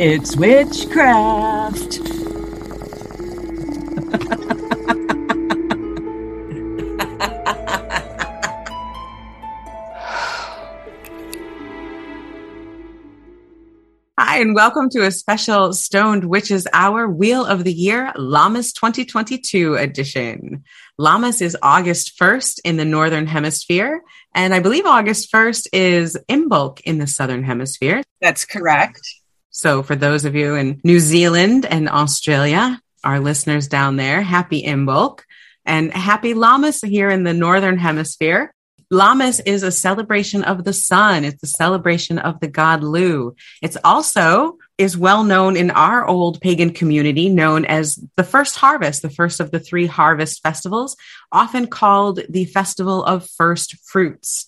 It's witchcraft. Hi, and welcome to a special Stoned Witches Hour Wheel of the Year Lammas 2022 edition. Lammas is August 1st in the Northern Hemisphere, and I believe August 1st is Imbolc in the Southern Hemisphere. That's correct. So, for those of you in New Zealand and Australia, our listeners down there, happy Imbolc and happy Lammas here in the Northern Hemisphere. Lammas is a celebration of the sun. It's a celebration of the god Lugh. It's also is well known in our old pagan community, known as the first harvest, the first of the three harvest festivals, often called the festival of first fruits.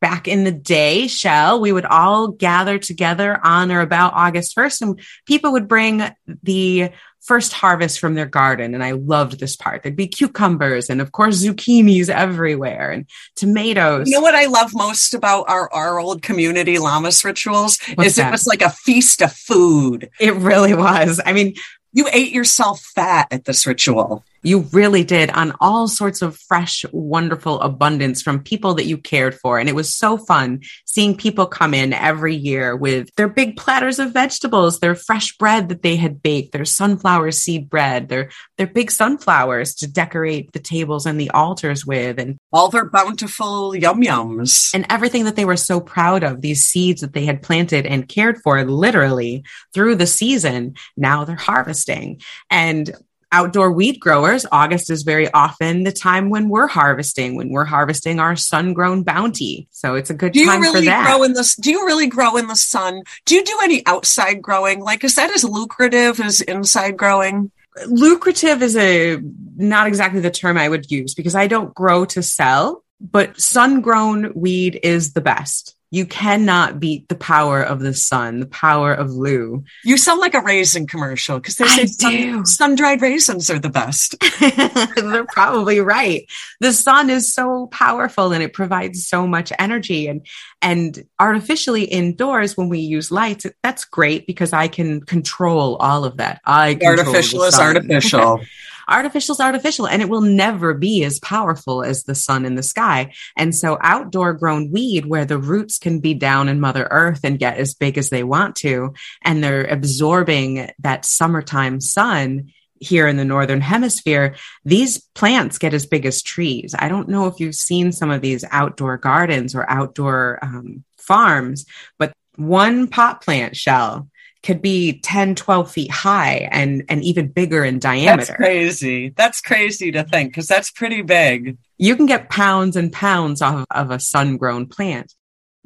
Back in the day, Chelle, we would all gather together on or about August 1st, and people would bring the first harvest from their garden. And I loved this part. There'd be cucumbers and of course zucchinis everywhere and tomatoes. You know what I love most about our, our old community Lammas rituals What's is that? it was like a feast of food. It really was. I mean, You ate yourself fat at this ritual. You really did on all sorts of fresh, wonderful abundance from people that you cared for. And it was so fun seeing people come in every year with their big platters of vegetables, their fresh bread that they had baked, their sunflower seed bread, their, their big sunflowers to decorate the tables and the altars with, and, All their bountiful yum yums. and everything that they were so proud of, these seeds that they had planted and cared for literally through the season. Now they're harvesting. And outdoor weed growers, August is very often the time when we're harvesting, when we're harvesting our sun grown bounty. So it's a good Do you time really for that. grow in the do you really grow in the sun? Do you do any outside growing? Like is that as lucrative as inside growing? Lucrative is a not exactly the term I would use because I don't grow to sell, but sun grown weed is the best. You cannot beat the power of the sun, the power of Lugh. You sound like a raisin commercial because they say sun dried raisins are the best. They're probably right. The sun is so powerful and it provides so much energy and and artificially indoors when we use lights that's great because I can control all of that. I control Artificial is artificial. artificial is artificial and it will never be as powerful as the sun in the sky. And so outdoor grown weed where the roots can be down in mother earth and get as big as they want to and they're absorbing that summertime sun here in the northern hemisphere these plants get as big as trees i don't know if you've seen some of these outdoor gardens or outdoor um, farms but one pot plant Chelle could be 10 12 feet high and and even bigger in diameter. That's crazy. That's crazy to think because that's pretty big. you can get pounds and pounds off of a sun grown plant.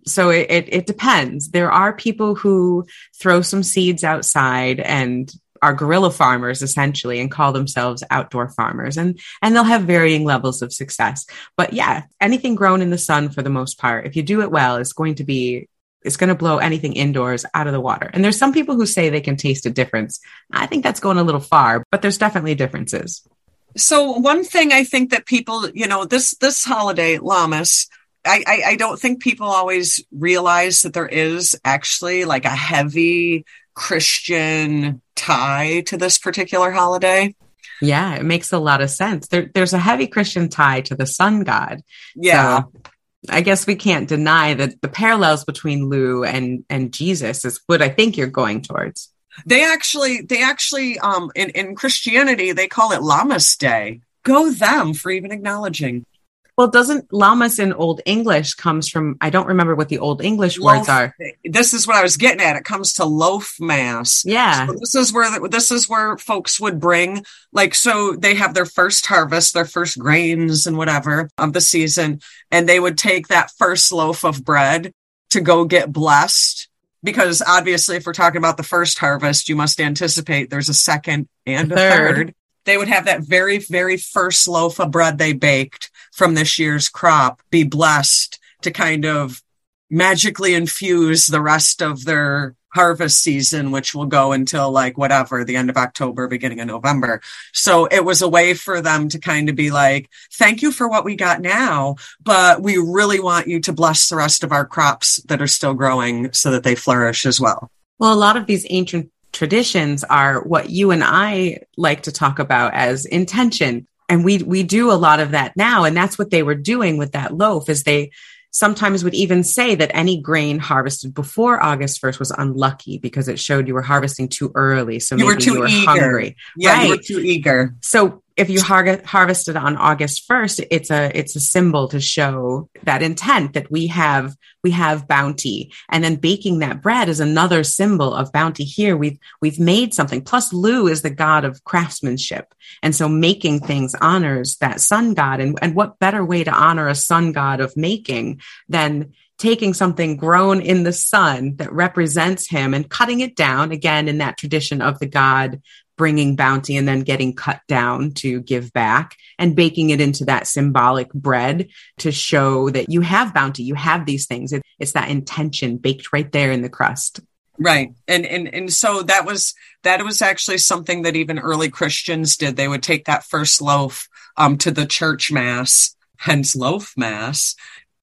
So it, it, it depends. There are people who throw some seeds outside and are guerrilla farmers essentially and call themselves outdoor farmers and and they'll have varying levels of success but yeah anything grown in the sun for the most part if you do it well is going to be it's going to blow anything indoors out of the water and there's some people who say they can taste a difference i think that's going a little far but there's definitely differences So one thing I think that people, you know, this this holiday, Lammas, I, I I don't think people always realize that there is actually like a heavy Christian tie to this particular holiday. Yeah, it makes a lot of sense. There, there's a heavy Christian tie to the sun god. Yeah. So I guess we can't deny that the parallels between Lugh and and Jesus is what I think you're going towards. They actually they actually um in, in Christianity they call it Lammas Day. Go them for even acknowledging. Well, doesn't Lammas in Old English comes from? I don't remember what the Old English words are. This is what I was getting at. It comes to loaf mass. Yeah, So this is where this is where folks would bring like so they have their first harvest their first grains and whatever of the season and they would take that first loaf of bread to go get blessed because obviously if we're talking about the first harvest you must anticipate there's a second and a Third. third they would have that very very first loaf of bread they baked from this year's crop be blessed to kind of magically infuse the rest of their harvest season, which will go until like whatever, the end of October, beginning of November. So it was a way for them to kind of be like, thank you for what we got now, but we really want you to bless the rest of our crops that are still growing so that they flourish as well. Well, a lot of these ancient traditions are what you and I like to talk about as intention. And we we do a lot of that now. And that's what they were doing with that loaf is they sometimes would even say that any grain harvested before August 1st was unlucky because it showed you were harvesting too early. So you maybe were too you were eager. hungry. Yeah, right. you were too eager. So if you har- it on August 1st, it's a it's a symbol to show that intent that we have we have bounty. And then baking that bread is another symbol of bounty here. We've we've made something. Plus Lugh is the god of craftsmanship. And so making things honors that sun god. And, and what better way to honor a sun god of making than taking something grown in the sun that represents him and cutting it down again in that tradition of the god bringing bounty and then getting cut down to give back and baking it into that symbolic bread to show that you have bounty, you have these things. It, it's that intention baked right there in the crust. Right. And and and so that was that was actually something that even early Christians did. They would take that first loaf um to the church mass, hence loaf mass,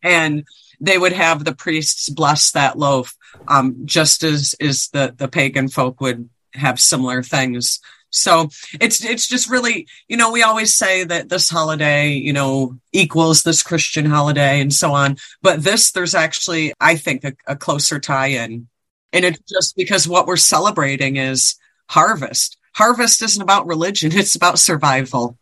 and they would have the priests bless that loaf um just as is the the pagan folk would have similar things. So it's it's just really, you know, we always say that this holiday, you know, equals this Christian holiday and so on. But this, there's actually, I think, a, a closer tie-in. And it's just because what we're celebrating is harvest. Harvest isn't about religion, it's about survival.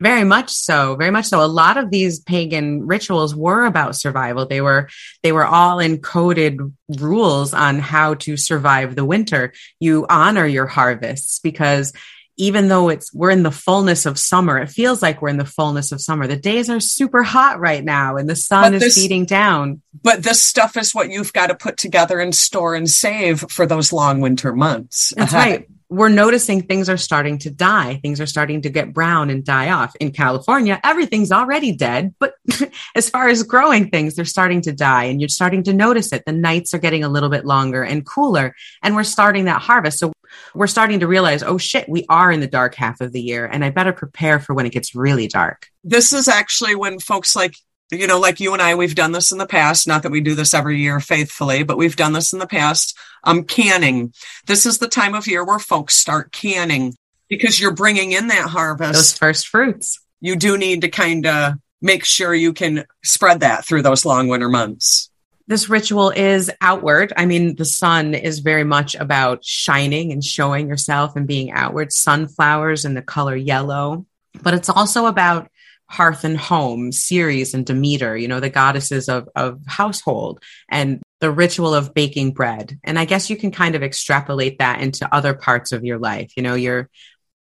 Very much so, very much so. A lot of these pagan rituals were about survival. They were they were all encoded rules on how to survive the winter. You honor your harvests because even though it's we're in the fullness of summer, it feels like we're in the fullness of summer. The days are super hot right now and the sun But is this- beating down. But this stuff is what you've got to put together and store and save for those long winter months. That's right. We're noticing things are starting to die. Things are starting to get brown and die off. In California, everything's already dead. But as far as growing things, they're starting to die and you're starting to notice it. The nights are getting a little bit longer and cooler and we're starting that harvest. So we're starting to realize, oh shit, we are in the dark half of the year and I better prepare for when it gets really dark. this is actually when folks like you know like you and i we've done this in the past not that we do this every year faithfully but we've done this in the past um canning this is the time of year where folks start canning because you're bringing in that harvest. Those first fruits. you do need to kind of make sure you can spread that through those long winter months this ritual is outward. I mean, the sun is very much about shining and showing yourself and being outward. Sunflowers and the color yellow, but it's also about hearth and home, Ceres and Demeter, you know, the goddesses of, of household and the ritual of baking bread. And I guess you can kind of extrapolate that into other parts of your life. You know, your,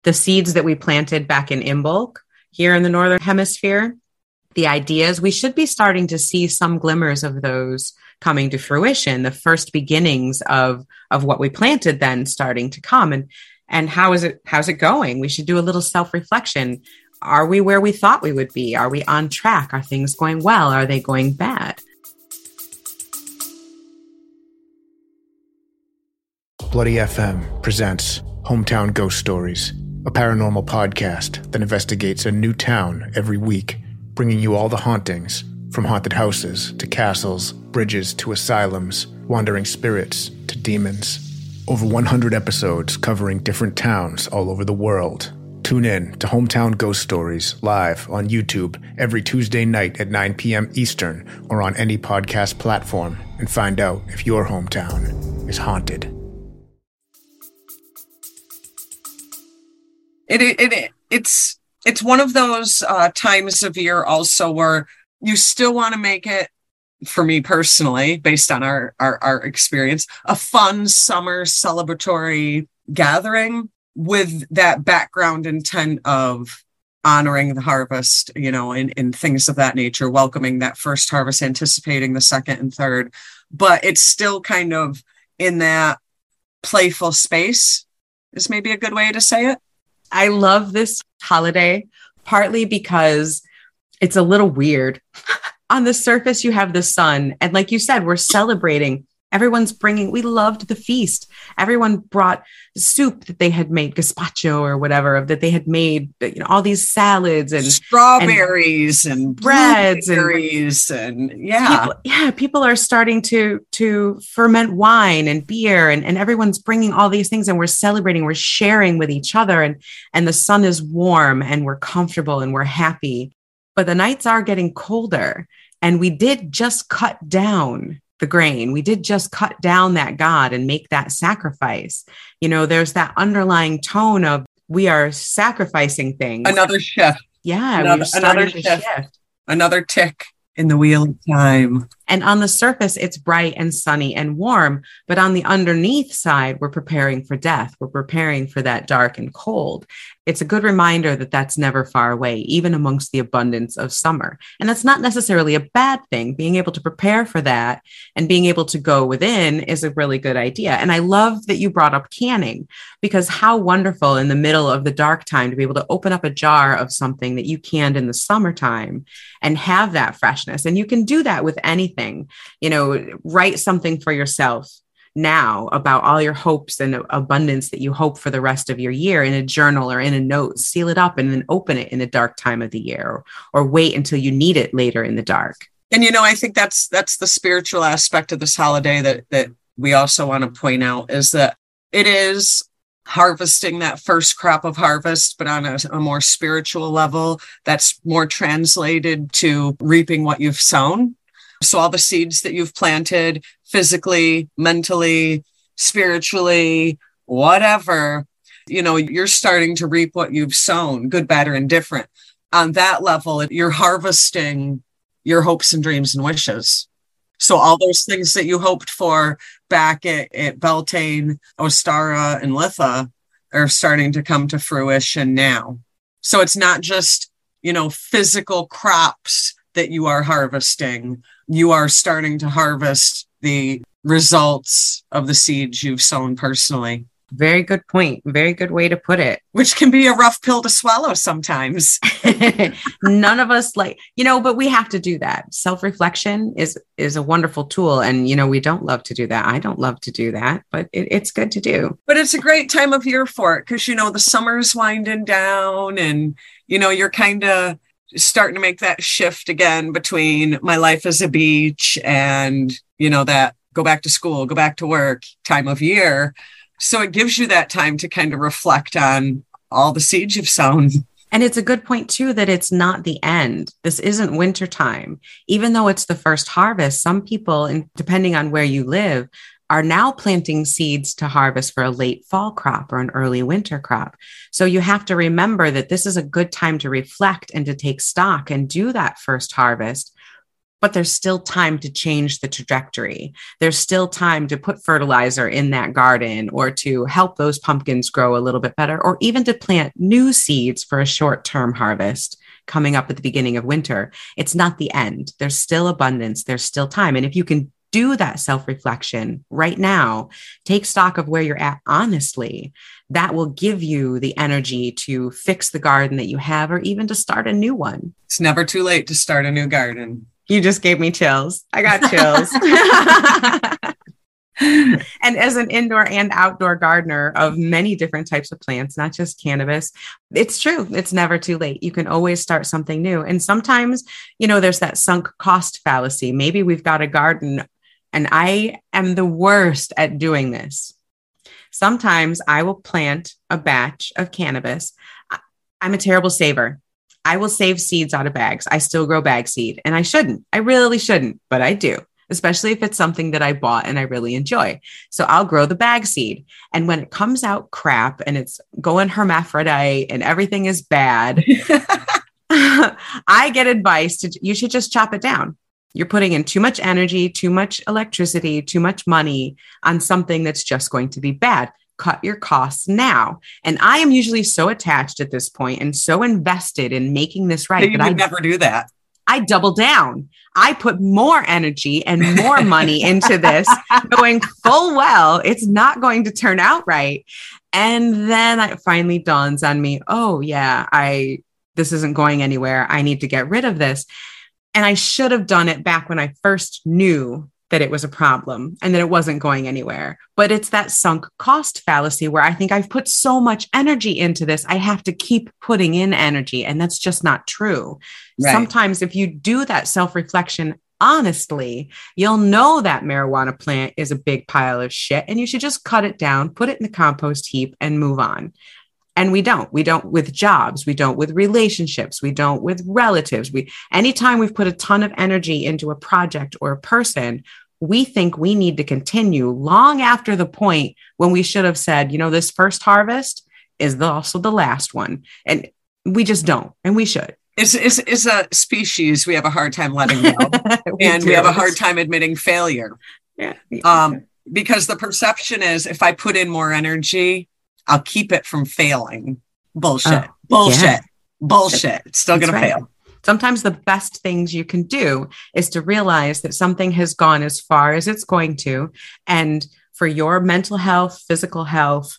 the seeds that we planted back in Imbolc here in the Northern hemisphere, the ideas, we should be starting to see some glimmers of those coming to fruition, the first beginnings of, of what we planted then starting to come. And, and how is it, how's it going? We should do a little self reflection. Are we where we thought we would be? Are we on track? Are things going well? Are they going bad? Bloody FM presents Hometown Ghost Stories, a paranormal podcast that investigates a new town every week, bringing you all the hauntings from haunted houses to castles, bridges to asylums, wandering spirits to demons. Over 100 episodes covering different towns all over the world. Tune in to Hometown Ghost Stories live on YouTube every Tuesday night at 9 p.m. Eastern or on any podcast platform and find out if your hometown is haunted. it, it, it it's it's one of those uh, times of year also where you still want to make it for me personally based on our, our our experience a fun summer celebratory gathering with that background intent of honoring the harvest you know and, things of that nature welcoming that first harvest anticipating the second and third but it's still kind of in that playful space is maybe a good way to say it I love this holiday partly because it's a little weird. On the surface, you have the sun. And like you said, we're celebrating Everyone's bringing, we loved the feast. Everyone brought soup that they had made, gazpacho or whatever, that they had made, you know, all these salads and strawberries and, and breads and, and yeah. People, yeah. People are starting to, to ferment wine and beer and, and everyone's bringing all these things and we're celebrating, we're sharing with each other and, and the sun is warm and we're comfortable and we're happy. But the nights are getting colder and we did just cut down the grain. We did just cut down that God and make that sacrifice. You know, there's that underlying tone of we are sacrificing things. Another shift. Yeah, another, another shift. shift. Another tick in the wheel of time. And on the surface, it's bright and sunny and warm. But on the underneath side, we're preparing for death. We're preparing for that dark and cold it's a good reminder that that's never far away, even amongst the abundance of summer. And that's not necessarily a bad thing. Being able to prepare for that and being able to go within is a really good idea. And I love that you brought up canning because how wonderful in the middle of the dark time to be able to open up a jar of something that you canned in the summertime and have that freshness. And you can do that with anything, you know, write something for yourself now about all your hopes and abundance that you hope for the rest of your year in a journal or in a note, seal it up and then open it in a dark time of the year or, or wait until you need it later in the dark. And you know, I think that's that's the spiritual aspect of this holiday that that we also want to point out is that it is harvesting that first crop of harvest, but on a, a, more spiritual level, that's more translated to reaping what you've sown. So, all the seeds that you've planted, physically, mentally, spiritually, whatever, you know, you're starting to reap what you've sown, good, bad, or indifferent. On that level, you're harvesting your hopes and dreams and wishes. So all those things that you hoped for back at, at Beltane, Ostara, and Litha are starting to come to fruition now. So it's not just, you know, physical crops that you are harvesting. You are starting to harvest the results of the seeds you've sown personally. Very good point. Very good way to put it. Which can be a rough pill to swallow sometimes. None of us like, you know, but we have to do that. Self-reflection is is a wonderful tool. And you know, we don't love to do that. I don't love to do that, but it, it's good to do. But it's a great time of year for it because you know the summer's winding down and you know, you're kind of starting to make that shift again between my life as a beach and, you know, that go back to school, go back to work time of year. So it gives you that time to kind of reflect on all the seeds you've sown. And it's a good point too that it's not the end. This isn't winter time. Even though it's the first harvest, some people, depending on where you live, are now planting seeds to harvest for a late fall crop or an early winter crop. So you have to remember that this is a good time to reflect and to take stock and do that first harvest. But there's still time to change the trajectory. There's still time to put fertilizer in that garden or to help those pumpkins grow a little bit better, or even to plant new seeds for a short term harvest coming up at the beginning of winter. It's not the end. There's still abundance. There's still time. And if you can do that self reflection right now. Take stock of where you're at honestly. That will give you the energy to fix the garden that you have or even to start a new one. It's never too late to start a new garden. You just gave me chills. I got chills. and as an indoor and outdoor gardener of many different types of plants, not just cannabis, it's true. It's never too late. You can always start something new. And sometimes, you know, there's that sunk cost fallacy. Maybe we've got a garden and I am the worst at doing this. Sometimes I will plant a batch of cannabis. I'm a terrible saver. I will save seeds out of bags. I still grow bag seed and I shouldn't. I really shouldn't, but I do, especially if it's something that I bought and I really enjoy. So I'll grow the bag seed. And when it comes out crap and it's going hermaphrodite and everything is bad, I get advice to you should just chop it down. You're putting in too much energy, too much electricity, too much money on something that's just going to be bad. Cut your costs now. And I am usually so attached at this point and so invested in making this right that I never do that. I double down. I put more energy and more money into this, knowing full well it's not going to turn out right. And then it finally dawns on me, oh yeah, I this isn't going anywhere. I need to get rid of this. And I should have done it back when I first knew that it was a problem and that it wasn't going anywhere. But it's that sunk cost fallacy where I think I've put so much energy into this, I have to keep putting in energy. And that's just not true. Right. Sometimes, if you do that self reflection honestly, you'll know that marijuana plant is a big pile of shit and you should just cut it down, put it in the compost heap, and move on. And we don't. We don't with jobs. We don't with relationships. We don't with relatives. We anytime we've put a ton of energy into a project or a person, we think we need to continue long after the point when we should have said, you know, this first harvest is the, also the last one. And we just don't. And we should. Is is is a species we have a hard time letting go, we and we have a hard time admitting failure. Yeah. Um, because the perception is if I put in more energy, I'll keep it from failing. Bullshit. Oh, Bullshit. yeah. Bullshit. It's still going to right. fail. Sometimes the best things you can do is to realize that something has gone as far as it's going to. And for your mental health, physical health,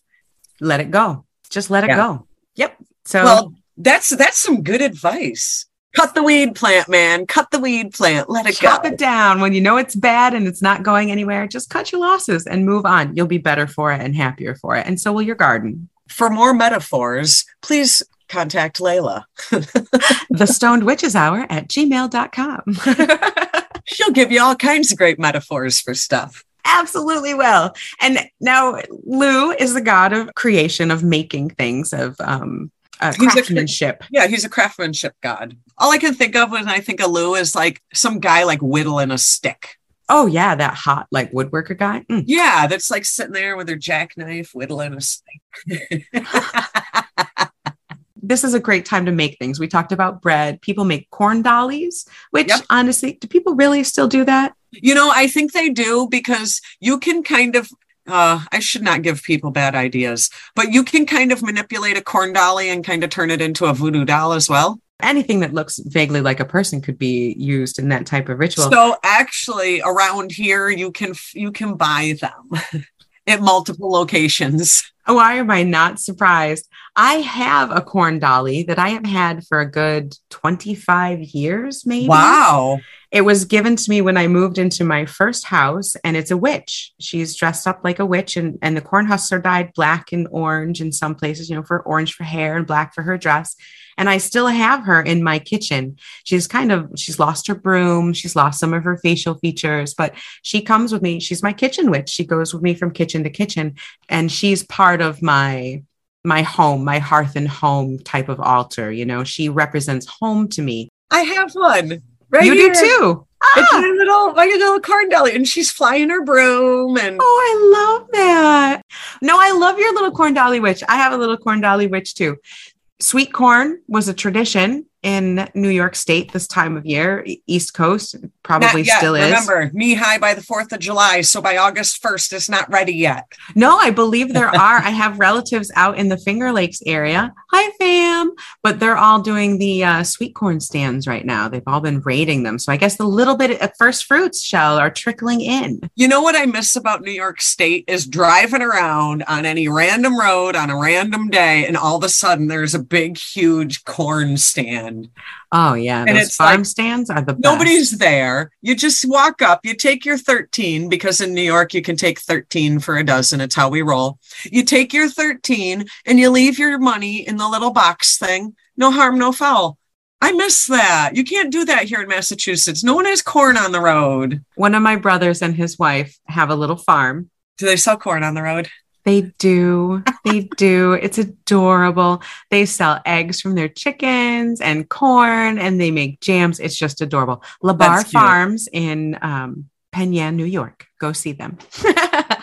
let it go. Just let it Yeah. go. Yep. So Well, that's that's some good advice. Cut the weed plant, man. Cut the weed plant. Let it chop go. it down when you know it's bad and it's not going anywhere. Just cut your losses and move on. You'll be better for it and happier for it. And so will your garden. For more metaphors, please contact Laylla. the stoned witches hour at gmail.com. She'll give you all kinds of great metaphors for stuff. Absolutely will. And now Lugh is the god of creation, of making things, of um, uh, He's a- craftsmanship. Yeah, he's a craftsmanship god. All I can think of when I think of Lugh is like some guy like whittling a stick. Oh yeah, that hot like woodworker guy. Mm. Yeah, that's like sitting there with their jackknife whittling a stick. This is a great time to make things. We talked about bread. People make corn dollies, which Yep. honestly, do people really still do that? you know, I think they do because you can kind of. Uh, I should not give people bad ideas, but you can kind of manipulate a corn dolly and kind of turn it into a voodoo doll as well. Anything that looks vaguely like a person could be used in that type of ritual. So actually, around here, you can you can buy them at multiple locations. Why am I not surprised? I have a corn dolly that I have had for a good 25 years, maybe. Wow. It was given to me when I moved into my first house, and it's a witch. She's dressed up like a witch, and, and the corn husks are dyed black and orange in some places, you know, for orange for hair and black for her dress. And I still have her in my kitchen. She's kind of, she's lost her broom, she's lost some of her facial features, but she comes with me. She's my kitchen witch. She goes with me from kitchen to kitchen, and she's part of my my home, my hearth and home type of altar. You know, she represents home to me. I have one. Right you here. do too. It's Ah! my little my little corn dolly, and she's flying her broom and Oh, I love that. No, I love your little corn dolly witch. I have a little corn dolly witch too. Sweet corn was a tradition in New York State this time of year, East Coast probably still is. Remember, knee high by the Fourth of July, so by August first, it's not ready yet. No, I believe there are. I have relatives out in the Finger Lakes area. Hi, fam. But they're all doing the uh, sweet corn stands right now. They've all been raiding them. So I guess the little bit of first fruits Chelle are trickling in. You know what I miss about New York State is driving around on any random road on a random day, and all of a sudden there's a big, huge corn stand. Oh, yeah. And Those it's farm like, stands are the best. Nobody's there. You just walk up, you take your 13, because in New York you can take 13 for a dozen. It's how we roll. You take your 13 and you leave your money in the little box thing. No harm, no foul. I miss that. You can't do that here in Massachusetts. No one has corn on the road. One of my brothers and his wife have a little farm. Do they sell corn on the road? They do. They do. It's adorable. They sell eggs from their chickens and corn and they make jams. It's just adorable. Labar Farms in um, Penn New York. Go see them.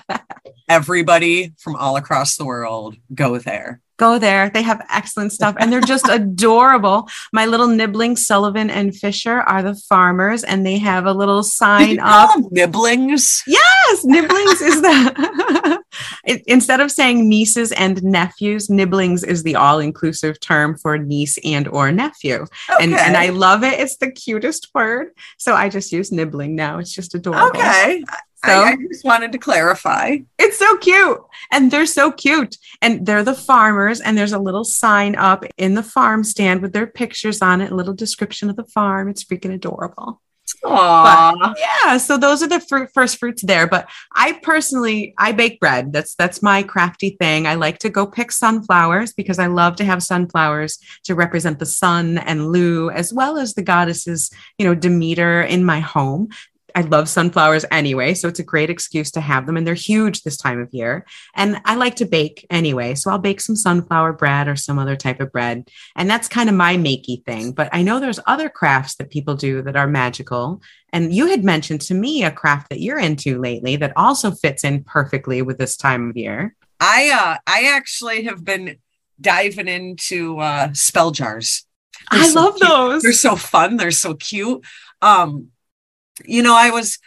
Everybody from all across the world go there. Go there. They have excellent stuff and they're just adorable. My little nibbling Sullivan and Fisher are the farmers and they have a little sign up. nibblings? Yes, nibblings is the it- instead of saying nieces and nephews, nibblings is the all-inclusive term for niece and or nephew. And and I love it. It's the cutest word. So I just use nibbling now. It's just adorable. okay. So I, I just wanted to clarify. it's so cute. And they're so cute. And they're the farmers. And there's a little sign up in the farm stand with their pictures on it, a little description of the farm. It's freaking adorable. Aww. yeah so those are the fruit first fruits there but i personally i bake bread that's that's my crafty thing i like to go pick sunflowers because i love to have sunflowers to represent the sun and Lugh as well as the goddesses you know demeter in my home I love sunflowers anyway, so it's a great excuse to have them, and they're huge this time of year. And I like to bake anyway, so I'll bake some sunflower bread or some other type of bread, and that's kind of my makey thing. But I know there's other crafts that people do that are magical, and you had mentioned to me a craft that you're into lately that also fits in perfectly with this time of year. I uh I actually have been diving into uh spell jars. They're I so love cute. those. They're so fun. They're so cute. Um, you know, I was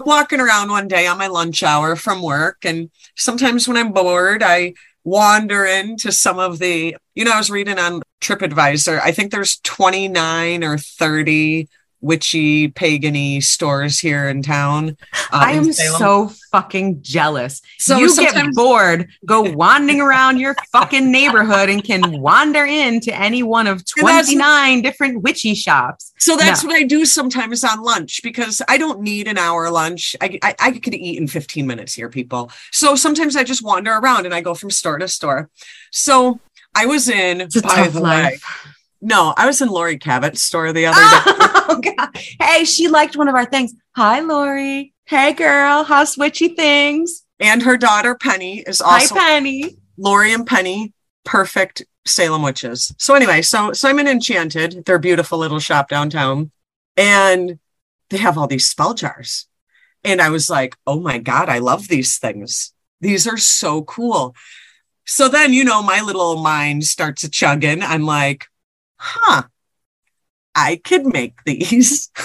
walking around one day on my lunch hour from work, and sometimes when I'm bored, I wander into some of the, you know, I was reading on TripAdvisor. I think there's 29 or 30 witchy pagany stores here in town. uh, I am so fucking jealous. So you get sometimes- bored, go wandering around your fucking neighborhood and can wander into any one of 29 different witchy shops. So that's No. what I do sometimes on lunch because I don't need an hour lunch. I, I, I could eat in 15 minutes here, people. So sometimes I just wander around and I go from store to store. So I was in, by the way, life. No, I was in Laurie Cabot's store the other day. Oh, God. Hey, she liked one of our things. Hi, Laurie. Hey, girl. How's witchy things? and her daughter Penny is also. Hi, Penny. Laurie and Penny, perfect Salem witches. So anyway, so so I'm in Enchanted, their beautiful little shop downtown, and they have all these spell jars. And I was like, oh my God, I love these things. These are so cool. So then, you know, my little mind starts chugging. I'm like, huh, I could make these.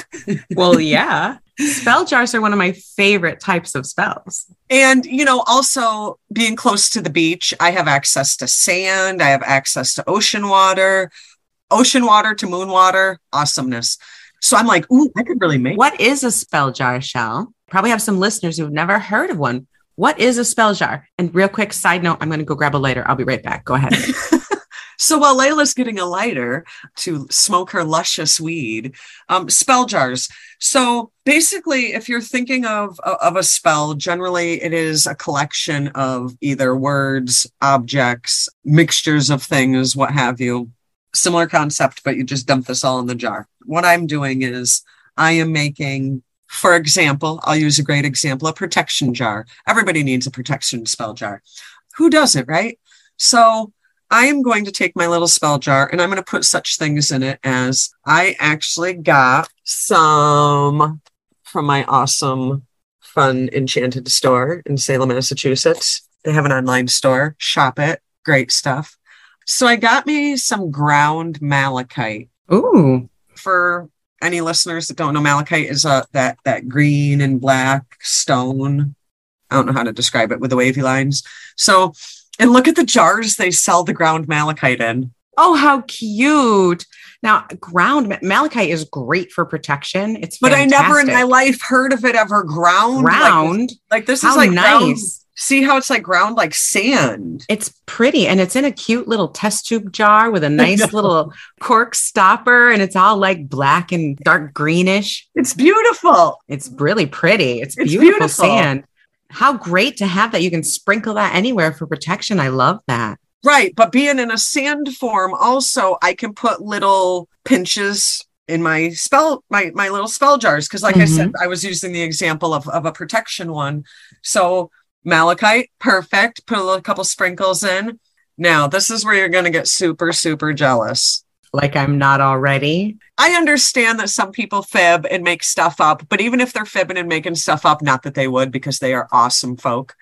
Well, yeah. Spell jars are one of my favorite types of spells. And, you know, also being close to the beach, I have access to sand, I have access to ocean water, ocean water to moon water, awesomeness. So I'm like, ooh, I could really make What is a spell jar, Chelle? Probably have some listeners who've never heard of one. What is a spell jar? And real quick side note, I'm going to go grab a lighter. I'll be right back. Go ahead. So while Laylla's getting a lighter to smoke her luscious weed, um, spell jars. So basically, if you're thinking of of a spell, generally it is a collection of either words, objects, mixtures of things, what have you. Similar concept, but you just dump this all in the jar. What I'm doing is I am making, for example, I'll use a great example, a protection jar. Everybody needs a protection spell jar. Who doesn't, right? So I am going to take my little spell jar and I'm going to put such things in it as I actually got some from my awesome, fun, enchanted store in Salem, Massachusetts. They have an online store. Shop it. Great stuff. So I got me some ground malachite. Ooh. For any listeners that don't know, malachite is a that that green and black stone. I don't know how to describe it with the wavy lines. So, and look at the jars they sell the ground malachite in. Oh, how cute. Now, ground ma- malachite is great for protection. It's But I never in my life heard of it ever ground. Like, ground. like this how is like ground- nice. See how it's like ground like sand. It's pretty and it's in a cute little test tube jar with a nice little cork stopper and it's all like black and dark greenish. It's beautiful. It's really pretty. It's, It's beautiful, beautiful. sand. How great to have that. You can sprinkle that anywhere for protection. I love that. Right. But being in a sand form, also, I can put little pinches in my spell, my, my little spell jars. Cause like I said, mm-hmm. I was using the example of, of a protection one. So malachite, perfect. Put a little couple sprinkles in. Now, this is where you're going to get super, super jealous. Like I'm not already. I understand that some people fib and make stuff up, but even if they're fibbing and making stuff up, not that they would because they are awesome folk.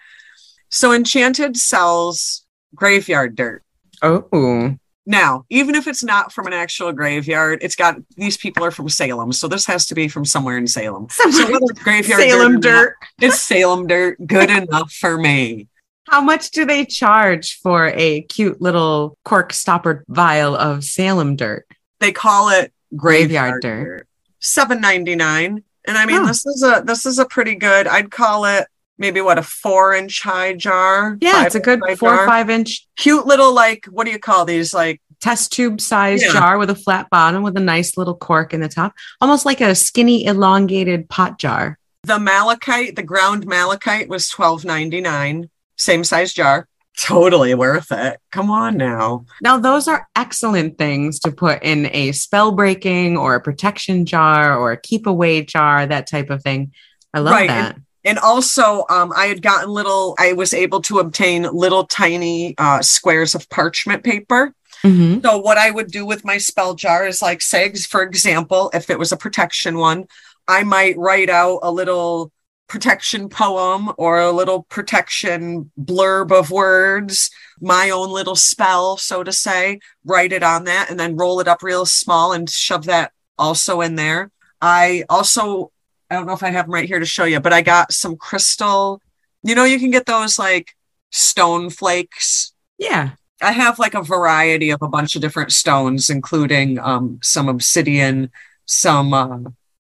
So Enchanted sells graveyard dirt. Oh, Now, even if it's not from an actual graveyard, it's got these people are from Salem, so this has to be from somewhere in Salem. So whether it's graveyard Salem not, dirt. it's Salem dirt. Good enough for me. How much do they charge for a cute little cork stopper vial of Salem dirt? They call it Graveyard graveyard, dirt. dirt. Seven ninety nine, and I mean Oh. this is a this is a pretty good. I'd call it maybe what a four inch high jar. Yeah, it's a good four or jar. five inch. cute little like what do you call these like test tube size Yeah. jar with a flat bottom with a nice little cork in the top, almost like a skinny, elongated pot jar. The malachite, the ground malachite was twelve ninety nine, same size jar. Totally worth it. Come on now. Now, those are excellent things to put in a spell breaking or a protection jar or a keep away jar, that type of thing. I love Right, that. And also, um, I had gotten little. I was able to obtain little tiny uh, squares of parchment paper. Mhm. So what I would do with my spell jar is like, say, for example, if it was a protection one, I might write out a little protection poem or a little protection blurb of words, my own little spell, so to say, write it on that and then roll it up real small and shove that also in there. I also, I don't know if I have them right here to show you, but I got some crystal, you know, you can get those like stone flakes Yeah. I have like a variety of a bunch of different stones, including um, some obsidian, some uh,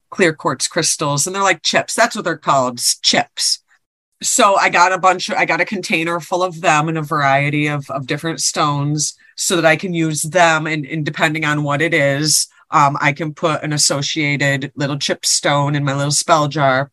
clear quartz crystals, and they're like chips. That's what they're called, chips. So I got a bunch of, I got a container full of them and a variety of, of different stones so that I can use them. And, and depending on what it is, um, I can put an associated little chip stone in my little spell jar.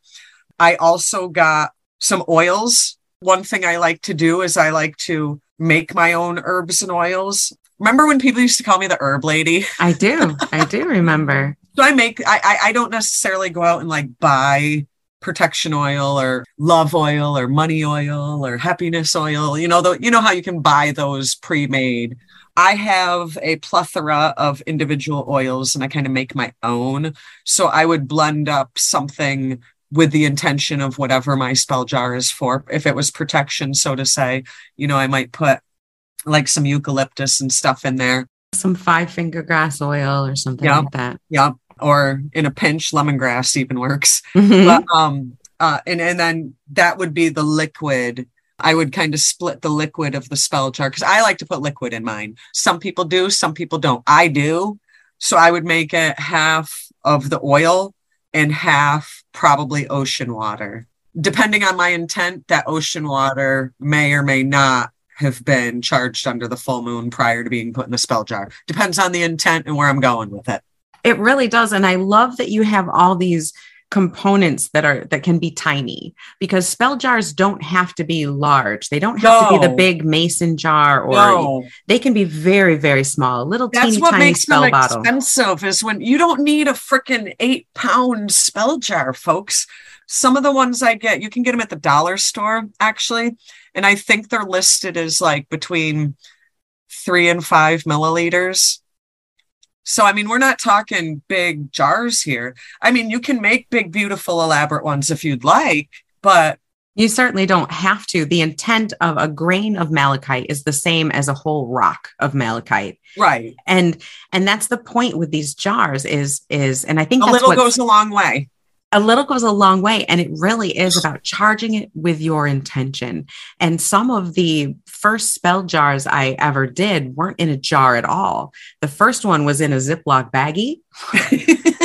I also got some oils. One thing I like to do is I like to make my own herbs and oils. Remember when people used to call me the herb lady? I do. I do remember. So I make I I, don't necessarily go out and like buy protection oil or love oil or money oil or happiness oil. You know, the, you know how you can buy those pre-made. I have a plethora of individual oils and I kind of make my own. So I would blend up something with the intention of whatever my spell jar is for. If it was protection, so to say, you know, I might put like some eucalyptus and stuff in there. Some five finger grass oil or something Yeah. like that. Yeah. Or in a pinch, lemongrass even works. Mhm. but um uh and and then that would be the liquid. I would kind of split the liquid of the spell jar because i like to put liquid in mine. Some people do some people don't. I do. So i would make it half of the oil and half probably ocean water. Depending on my intent that ocean water may or may not have been charged under the full moon prior to being put in the spell jar. Depends on the intent and where i'm going with it It really does. And I love that you have all these components that are that can be tiny because spell jars don't have to be large. They don't have to be the big mason jar or no they can be very, very small, little That's teeny what tiny makes spell them bottle. expensive is when you don't need a freaking eight pound spell jar, folks. Some of the ones I get, you can get them at the dollar store actually. And I think they're listed as like between three and five milliliters. So, I mean, we're not talking big jars here. I mean, you can make big, beautiful, elaborate ones if you'd like, but You certainly don't have to. The intent of a grain of malachite is the same as a whole rock of malachite. right. And and that's the point with these jars is is and I think A little goes a long way. a little goes a long way and it really is about charging it with your intention and some of the first spell jars i ever did weren't in a jar at all. The first one was in a ziploc baggie.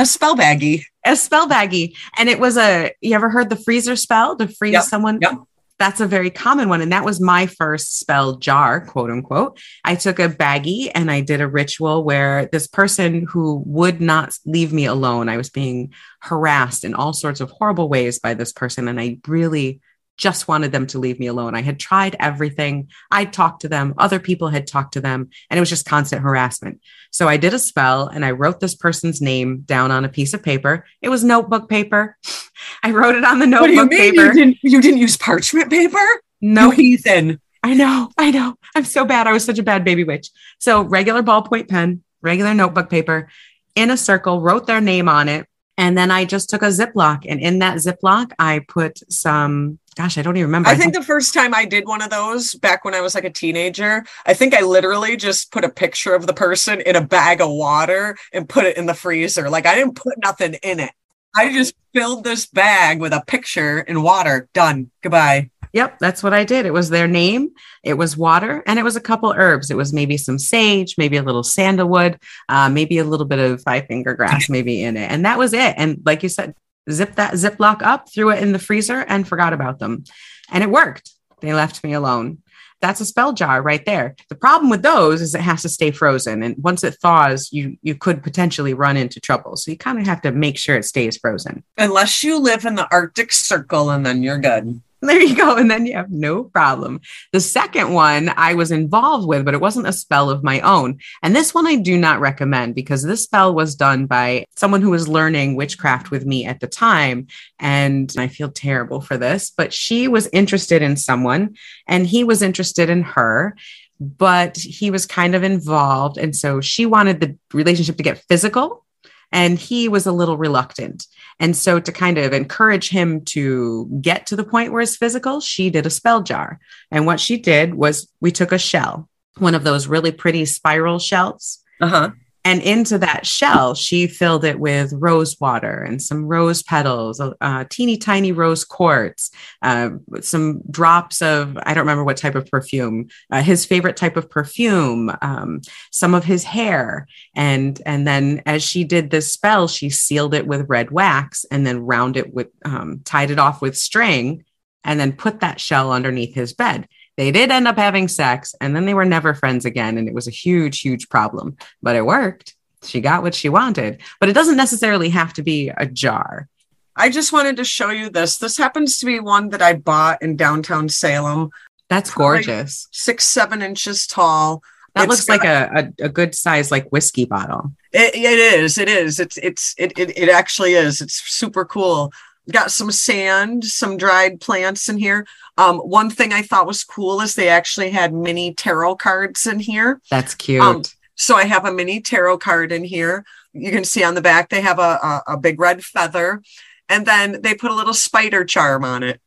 A spell baggie. a spell baggie. And it was a you ever heard the freezer spell? To freeze Yep, someone? Yep. that's a very common one. And that was my first spell jar quote unquote. I took a baggie and i did a ritual where this person who would not leave me alone i was being harassed in all sorts of horrible ways by this person. And i really just wanted them to leave me alone i had tried everything i'd talked to them other people had talked to them and it was just constant harassment so i did a spell and i wrote this person's name down on a piece of paper it was notebook paper i wrote it on the notebook What do you mean paper you didn't you didn't use parchment paper? no No heathen. I know, I know. I'm so bad. I was such a bad baby witch. So regular ballpoint pen, regular notebook paper, in a circle, wrote their name on it. And then I just took a Ziploc and in that Ziploc, I put some, gosh, I don't even remember. I think the first time I did one of those back when I was like a teenager, I think I literally just put a picture of the person in a bag of water and put it in the freezer. Like I didn't put nothing in it. I just filled this bag with a picture and water. Done. Goodbye. Yep, that's what I did. It was their name, it was water, and it was a couple herbs. It was maybe some sage, maybe a little sandalwood, uh, maybe a little bit of five finger grass, maybe in it. And that was it. And like you said, zip that Ziploc up, threw it in the freezer, and forgot about them. And it worked. They left me alone. that's a spell jar right there. The problem with those is it has to stay frozen. And once it thaws, you you could potentially run into trouble. So you kind of have to make sure it stays frozen. Unless you live in the Arctic Circle and then you're good. There you go. And then you have no problem. The second one I was involved with, but it wasn't a spell of my own. And this one I do not recommend because this spell was done by someone who was learning witchcraft with me at the time. And I feel terrible for this, but she was interested in someone and he was interested in her but he was kind of involved. And so she wanted the relationship to get physical, and he was a little reluctant. And so, to kind of encourage him to get to the point where it's physical, she did a spell jar. And what she did was we took a shell, one of those really pretty spiral shells. Uh-huh. And into that shell, she filled it with rose water and some rose petals, uh, teeny tiny rose quartz, uh, some drops of, I don't remember what type of perfume, uh, his favorite type of perfume, um, some of his hair. And, and then as she did this spell, she sealed it with red wax and then round it with, um, tied it off with string and then put that shell underneath his bed. They did end up having sex and then they were never friends again. And it was a huge, huge problem, but it worked. She got what she wanted, but it doesn't necessarily have to be a jar. I just wanted to show you this. This happens to be one that I bought in downtown Salem. That's gorgeous. Six, seven inches tall. That It's looks got- like a, a, a good size, like whiskey bottle. It, it is. It is. It's it's it, it it actually is. It's super cool. Got some sand, some dried plants in here. Um, one thing I thought was cool is they actually had mini tarot cards in here. That's cute. Um, So I have a mini tarot card in here. You can see on the back they have a a, a big red feather, and then they put a little spider charm on it.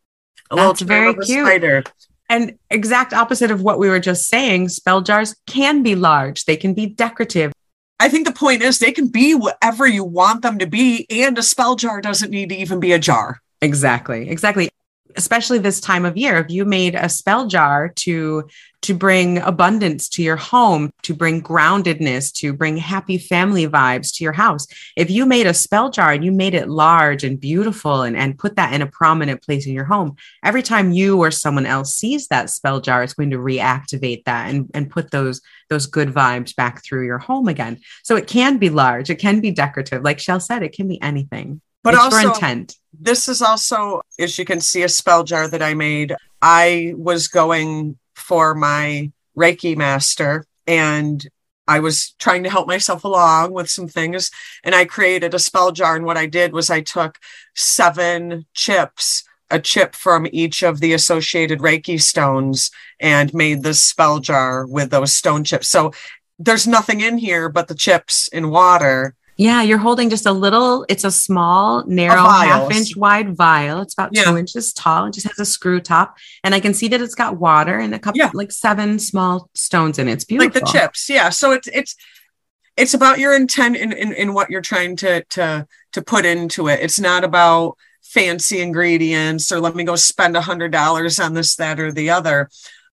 A That's very cute. Spider. and exact opposite of what we were just saying, spell jars can be large, they can be decorative. I think the point is they can be whatever you want them to be, and a spell jar doesn't need to even be a jar. Exactly. Exactly. Especially this time of year, if you made a spell jar to to bring abundance to your home, to bring groundedness, to bring happy family vibes to your house. If you made a spell jar and you made it large and beautiful and, and put that in a prominent place in your home, every time you or someone else sees that spell jar, it's going to reactivate that and, and put those those good vibes back through your home again. So it can be large, it can be decorative. Like Chelle said, it can be anything. But it's also, intent. this is also, as you can see, a spell jar that I made. I was going for my Reiki master and I was trying to help myself along with some things. And I created a spell jar. And what I did was I took seven chips, a chip from each of the associated Reiki stones, and made this spell jar with those stone chips. So there's nothing in here but the chips in water. Yeah, you're holding just a little, it's a small, narrow, half inch wide vial. It's about Yeah. two inches tall. It just has a screw top. And I can see that it's got water and a couple, Yeah. like seven small stones in it. It's beautiful. like the chips yeah so it's it's it's about your intent in, in in what you're trying to to to put into it it's not about fancy ingredients or let me go spend a hundred dollars on this that or the other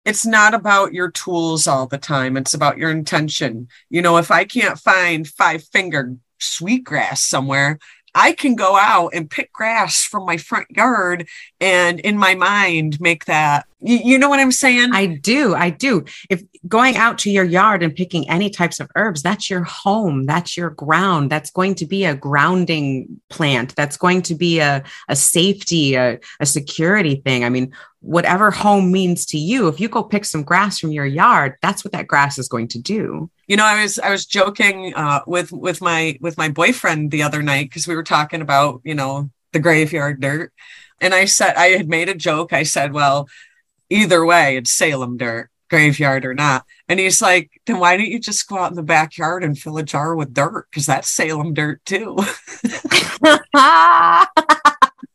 it's not about your tools all the time it's about your intention you know if i can't find five finger sweetgrass somewhere I can go out and pick grass from my front yard and in my mind make that. You, you know what I'm saying? I do. I do. If going out to your yard and picking any types of herbs, that's your home. That's your ground. That's going to be a grounding plant. That's going to be a, a safety, a, a security thing. I mean, whatever home means to you, if you go pick some grass from your yard, that's what that grass is going to do. You know i was i was joking uh with with my with my boyfriend the other night because we were talking about you know the graveyard dirt. And i said i had made a joke. I said well either way it's salem dirt graveyard or not. And he's like then why don't you just go out in the backyard and fill a jar with dirt? Because that's salem dirt too.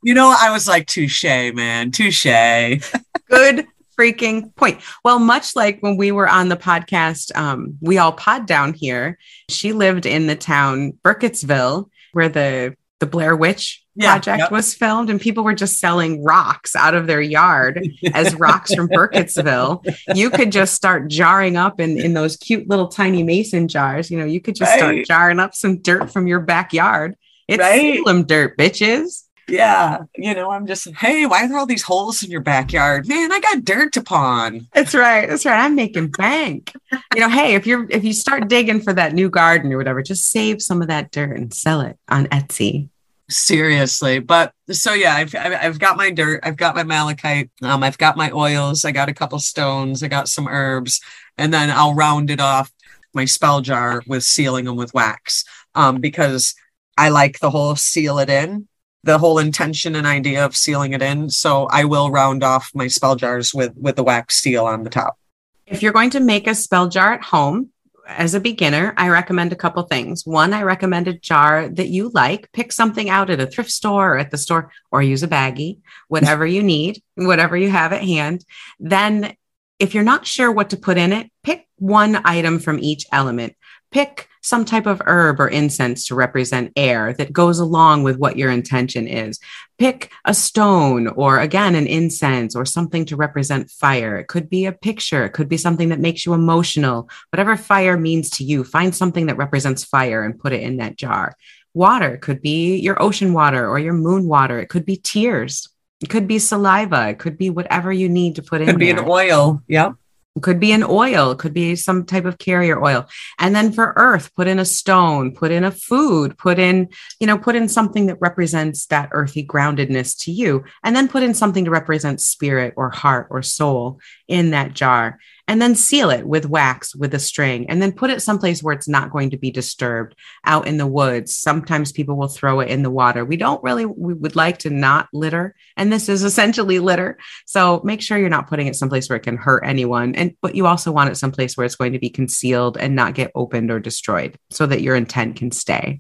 You know i was like touche man touche. Good freaking point. Well, much like when we were on the podcast, um, we all pod down here. She lived in the town Burkittsville, where the the Blair Witch Yeah, project yep. was filmed, and people were just selling rocks out of their yard as rocks from Burkittsville. You could just start jarring up in in those cute little tiny mason jars. You know, you could just start jarring up some dirt from your backyard. It's Right. Salem dirt, bitches. Yeah. You know, I'm just, hey, why are there all these holes in your backyard? Man, I got dirt to pawn. That's right. That's right. I'm making bank. you know, hey, if you're if you start digging for that new garden or whatever, just save some of that dirt and sell it on Etsy. Seriously, but so yeah, I've I've got my dirt, I've got my malachite, um, I've got my oils, I got a couple stones, I got some herbs, and then I'll round it off my spell jar with sealing them with wax, um, because I like the whole seal it in, the whole intention and idea of sealing it in. So I will round off my spell jars with with the wax seal on the top. If you're going to make a spell jar at home, as a beginner, I recommend a couple things. One, I recommend a jar that you like. Pick something out at a thrift store or at the store, or use a baggie, whatever you need, whatever you have at hand. Then, if you're not sure what to put in it, pick one item from each element. Pick some type of herb or incense to represent air that goes along with what your intention is. Pick a stone or again, an incense or something to represent fire. It could be a picture. It could be something that makes you emotional. Whatever fire means to you, find something that represents fire and put it in that jar. Water could be your ocean water or your moon water. It could be tears. It could be saliva. It could be whatever you need to put Could in Could be there an oil. Yep. Could be an oil could be some type of carrier oil. And then for earth put in a stone put in a food put in you know put in something that represents that earthy groundedness to you. And then put in something to represent spirit or heart or soul in that jar and then seal it with wax with a string and then put it someplace where it's not going to be disturbed out in the woods. Sometimes people will throw it in the water. We don't really we would like to not litter and this is essentially litter. So make sure you're not putting it someplace where it can hurt anyone and but you also want it someplace where it's going to be concealed and not get opened or destroyed so that your intent can stay.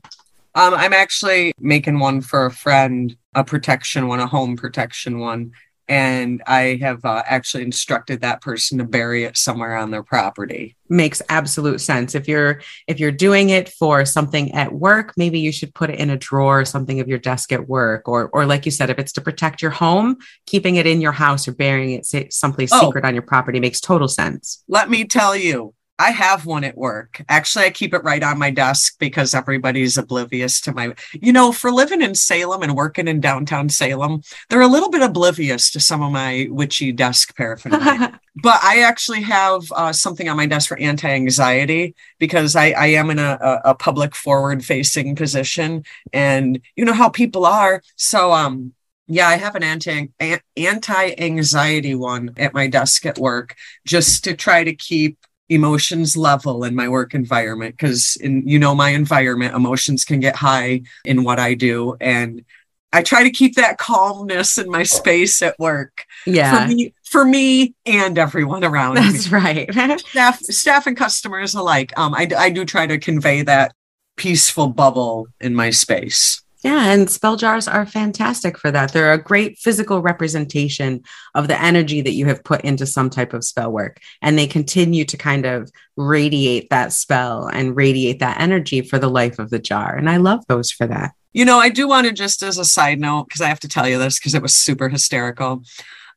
Um, I'm actually making one for a friend, a protection one, a home protection one. And I have uh, actually instructed that person to bury it somewhere on their property. makes absolute sense if you're if you're doing it for something at work maybe you should put it in a drawer or something of your desk at work or or like you said if it's to protect your home keeping it in your house or burying it someplace Oh. secret on your property makes total sense Let me tell you, I have one at work. Actually, I keep it right on my desk because everybody's oblivious to my, you know, for living in Salem and working in downtown Salem, they're a little bit oblivious to some of my witchy desk paraphernalia. but I actually have uh, something on my desk for anti-anxiety because I, I am in a, a, public forward-facing position, and you know how people are. So, um, yeah, I have an anti an- anti-anxiety one at my desk at work just to try to keep emotions level in my work environment because in you know my environment emotions can get high in what I do and I try to keep that calmness in my space at work. Yeah. for me for me and everyone around me. That's right. Staff staff and customers alike. Um I, I do try to convey that peaceful bubble in my space Yeah, and spell jars are fantastic for that. They're a great physical representation of the energy that you have put into some type of spell work. And they continue to kind of radiate that spell and radiate that energy for the life of the jar. And I love those for that. You know, I do want to just as a side note, because I have to tell you this because it was super hysterical.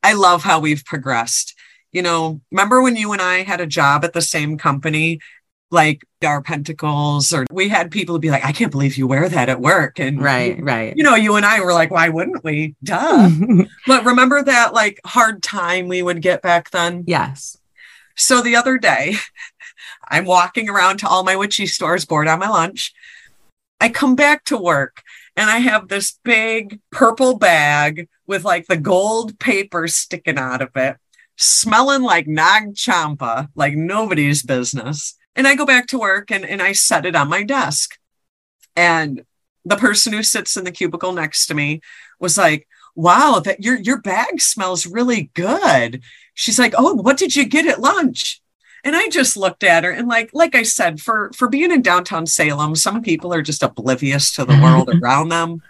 I love how we've progressed. You know, remember when you and I had a job at the same company, like our pentacles, or we had people be like, I can't believe you wear that at work. And Right, right. you know, you and I were like, why wouldn't we? Duh. but remember that like hard time we would get back then? yes. So the other day, I'm walking around to all my witchy stores, bored on my lunch. I come back to work and I have this big purple bag with like the gold paper sticking out of it, smelling like Nag Champa, like nobody's business. And I go back to work and, and I set it on my desk. And the person who sits in the cubicle next to me was like, wow, that your your bag smells really good. She's like, "Oh, what did you get at lunch?" And I just looked at her and like like I said, for for being in downtown Salem, some people are just oblivious to the world around them.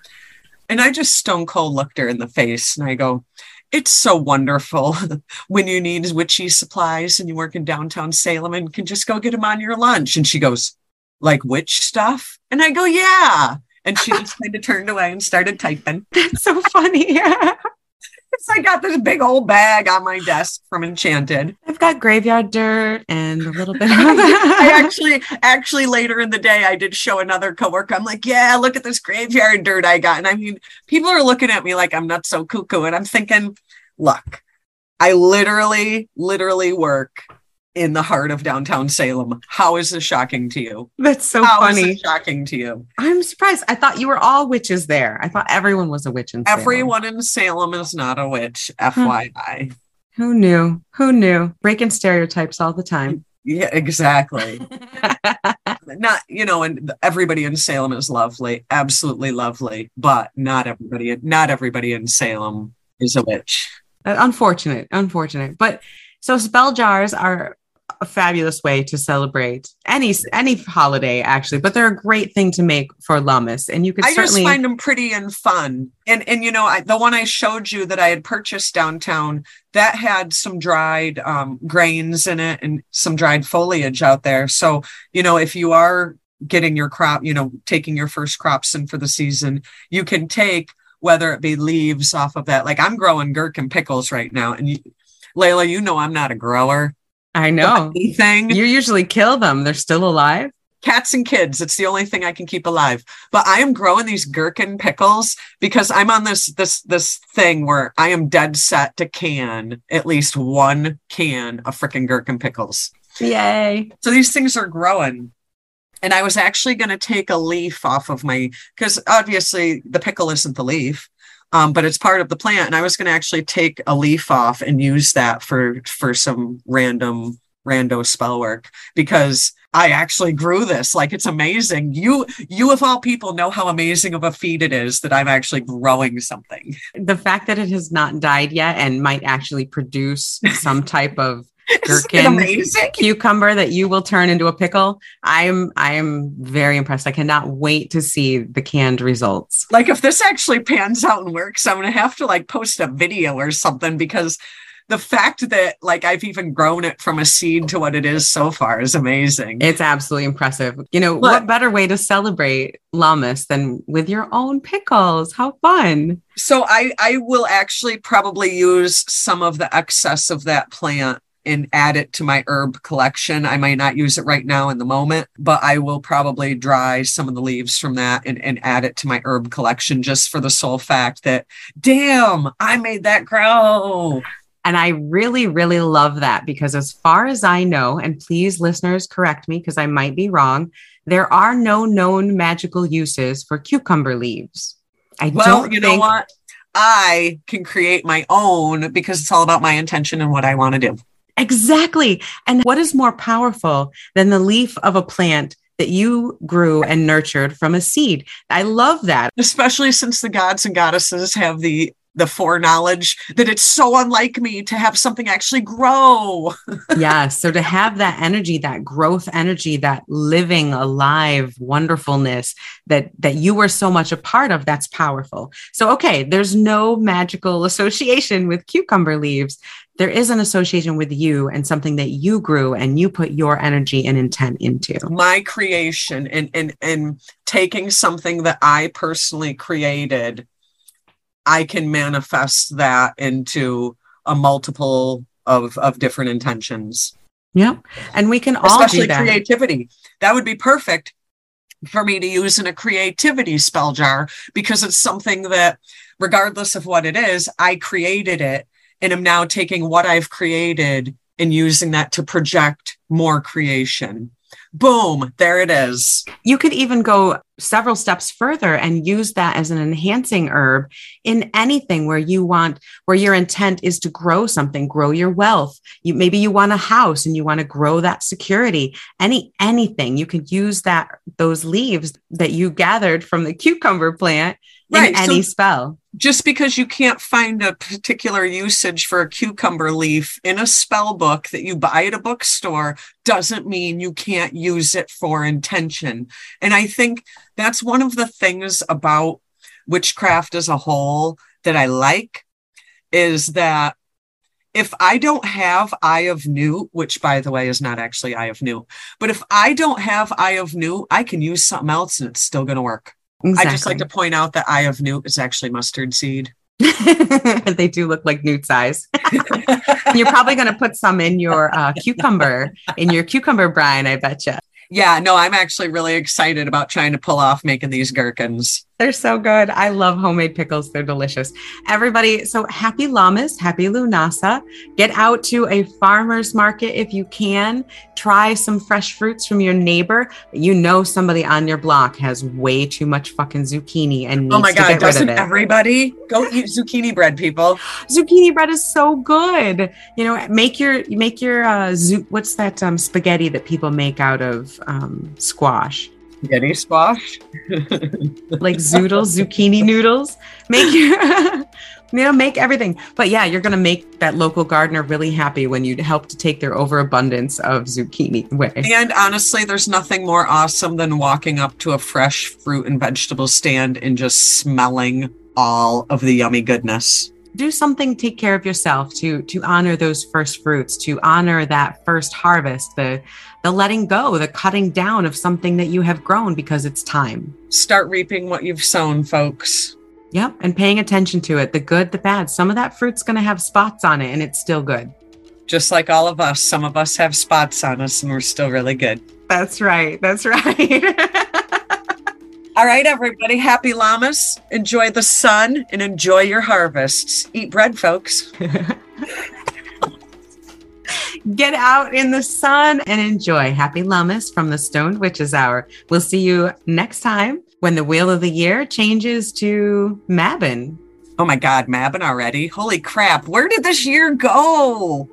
And I just stone cold looked her in the face and I go, it's so wonderful when you need witchy supplies and you work in downtown Salem and can just go get them on your lunch. And she goes, like witch stuff? And I go, yeah. And she just kind of turned away and started typing. That's so funny. I got this big old bag on my desk from Enchanted. I've got graveyard dirt and a little bit of I actually, actually later in the day, I did show another coworker. I'm like, yeah, look at this graveyard dirt I got. And I mean, people are looking at me like I'm not so cuckoo. And I'm thinking, look, I literally, literally work in the heart of downtown Salem. How is this shocking to you? That's so How is funny. shocking to you? I'm surprised. I thought you were all witches there. I thought everyone was a witch in Salem. Everyone in Salem is not a witch, FYI. Who knew? Who knew? Breaking stereotypes all the time. Yeah, exactly. not you know and everybody in salem is lovely absolutely lovely but not everybody not everybody in salem is a witch Uh, unfortunate, unfortunate. But so spell jars are a fabulous way to celebrate any any holiday actually, but they're a great thing to make for Lammas, and you could i just certainly find them pretty and fun. And and you know I, the one i showed you that i had purchased downtown that had some dried um, grains in it and some dried foliage out there. So you know if you are getting your crop you know taking your first crops in for the season you can take whether it be leaves off of that like i'm growing gherkin pickles right now and you, Laylla you know i'm not a grower I know. anything you usually kill them; they're still alive. cats and kids it's the only thing i can keep alive. But i am growing these gherkin pickles because i'm on this this this thing where i am dead set to can at least one can of freaking gherkin pickles. Yay! so these things are growing. And i was actually going to take a leaf off of my because obviously the pickle isn't the leaf um, but it's part of the plant and i was going to actually take a leaf off and use that for for some random rando spell work because I actually grew this. Like it's amazing. You you of all people know how amazing of a feat it is that I'm actually growing something. The fact that it has not died yet and might actually produce some type of Gherkin. cucumber that you will turn into a pickle, I'm I am very impressed. I cannot wait to see the canned results. Like if this actually pans out and works, I'm gonna have to like post a video or something because the fact that like I've even grown it from a seed to what it is so far is amazing. It's absolutely impressive. You know, Look. what better way to celebrate Lammas than with your own pickles? How fun. So I I will actually probably use some of the excess of that plant and add it to my herb collection. I might not use it right now in the moment, but I will probably dry some of the leaves from that and, and add it to my herb collection just for the sole fact that damn, I made that grow. And I really, really love that because, as far as I know, and please, listeners, correct me because I might be wrong, there are no known magical uses for cucumber leaves. I Well, don't you know what? I can create my own because it's all about my intention and what I want to do. Exactly. And what is more powerful than the leaf of a plant that you grew and nurtured from a seed? I love that. especially since the gods and goddesses have the the foreknowledge that it's so unlike me to have something actually grow. yeah. So to have that energy, that growth energy, that living alive wonderfulness that that you were so much a part of, that's powerful. So okay, there's no magical association with cucumber leaves. There is an association with you and something that you grew and you put your energy and intent into. My creation and and and taking something that I personally created, I can manifest that into a multiple of of different intentions. Yeah. And we can all especially do that. creativity. That would be perfect for me to use in a creativity spell jar because it's something that, regardless of what it is, I created it and am now taking what I've created and using that to project more creation. Boom, there it is. you could even go several steps further and use that as an enhancing herb in anything where you want where your intent is to grow something grow your wealth. You maybe you want a house and you want to grow that security. Any anything. You could use that those leaves that you gathered from the cucumber plant in Right, so- any spell. Just because you can't find a particular usage for a cucumber leaf in a spell book that you buy at a bookstore doesn't mean you can't use it for intention. And I think that's one of the things about witchcraft as a whole that I like is that if I don't have Eye of Newt, which by the way is not actually Eye of Newt, but if I don't have Eye of Newt, I can use something else and it's still going to work. I just like to point out that Eye of Newt is actually mustard seed. they do look like newt size. You're probably going to put some in your uh, cucumber, in your cucumber brine, I bet you. Yeah, no, I'm actually really excited about trying to pull off making these gherkins. They're so good. I love homemade pickles. They're delicious. Everybody, so happy Lammas, happy Lunasa. Get out to a farmer's market if you can. Try some fresh fruits from your neighbor. You know somebody on your block has way too much fucking zucchini and needs oh my to god, get rid doesn't of it. everybody go eat zucchini bread, people? zucchini bread is so good. You know, make your make your uh zu- what's that um spaghetti that people make out of um squash? Spaghetti squash. Like zoodles, zucchini noodles. Make your you know, make everything. But yeah, you're gonna make that local gardener really happy when you help to take their overabundance of zucchini away. And honestly, there's nothing more awesome than walking up to a fresh fruit and vegetable stand and just smelling all of the yummy goodness. do something take care of yourself to to honor those first fruits to honor that first harvest the the letting go the cutting down of something that you have grown because it's time Start reaping what you've sown, folks. yep and paying attention to it the good the bad some of that fruit's going to have spots on it and it's still good Just like all of us, some of us have spots on us and we're still really good. that's right that's right All right, everybody. Happy Lammas. Enjoy the sun and enjoy your harvests. Eat bread, folks. get out in the sun and enjoy happy Lammas from the stoned witches hour we'll see you next time when the wheel of the year changes to Mabon Oh my God, Mabon already. Holy crap. Where did this year go?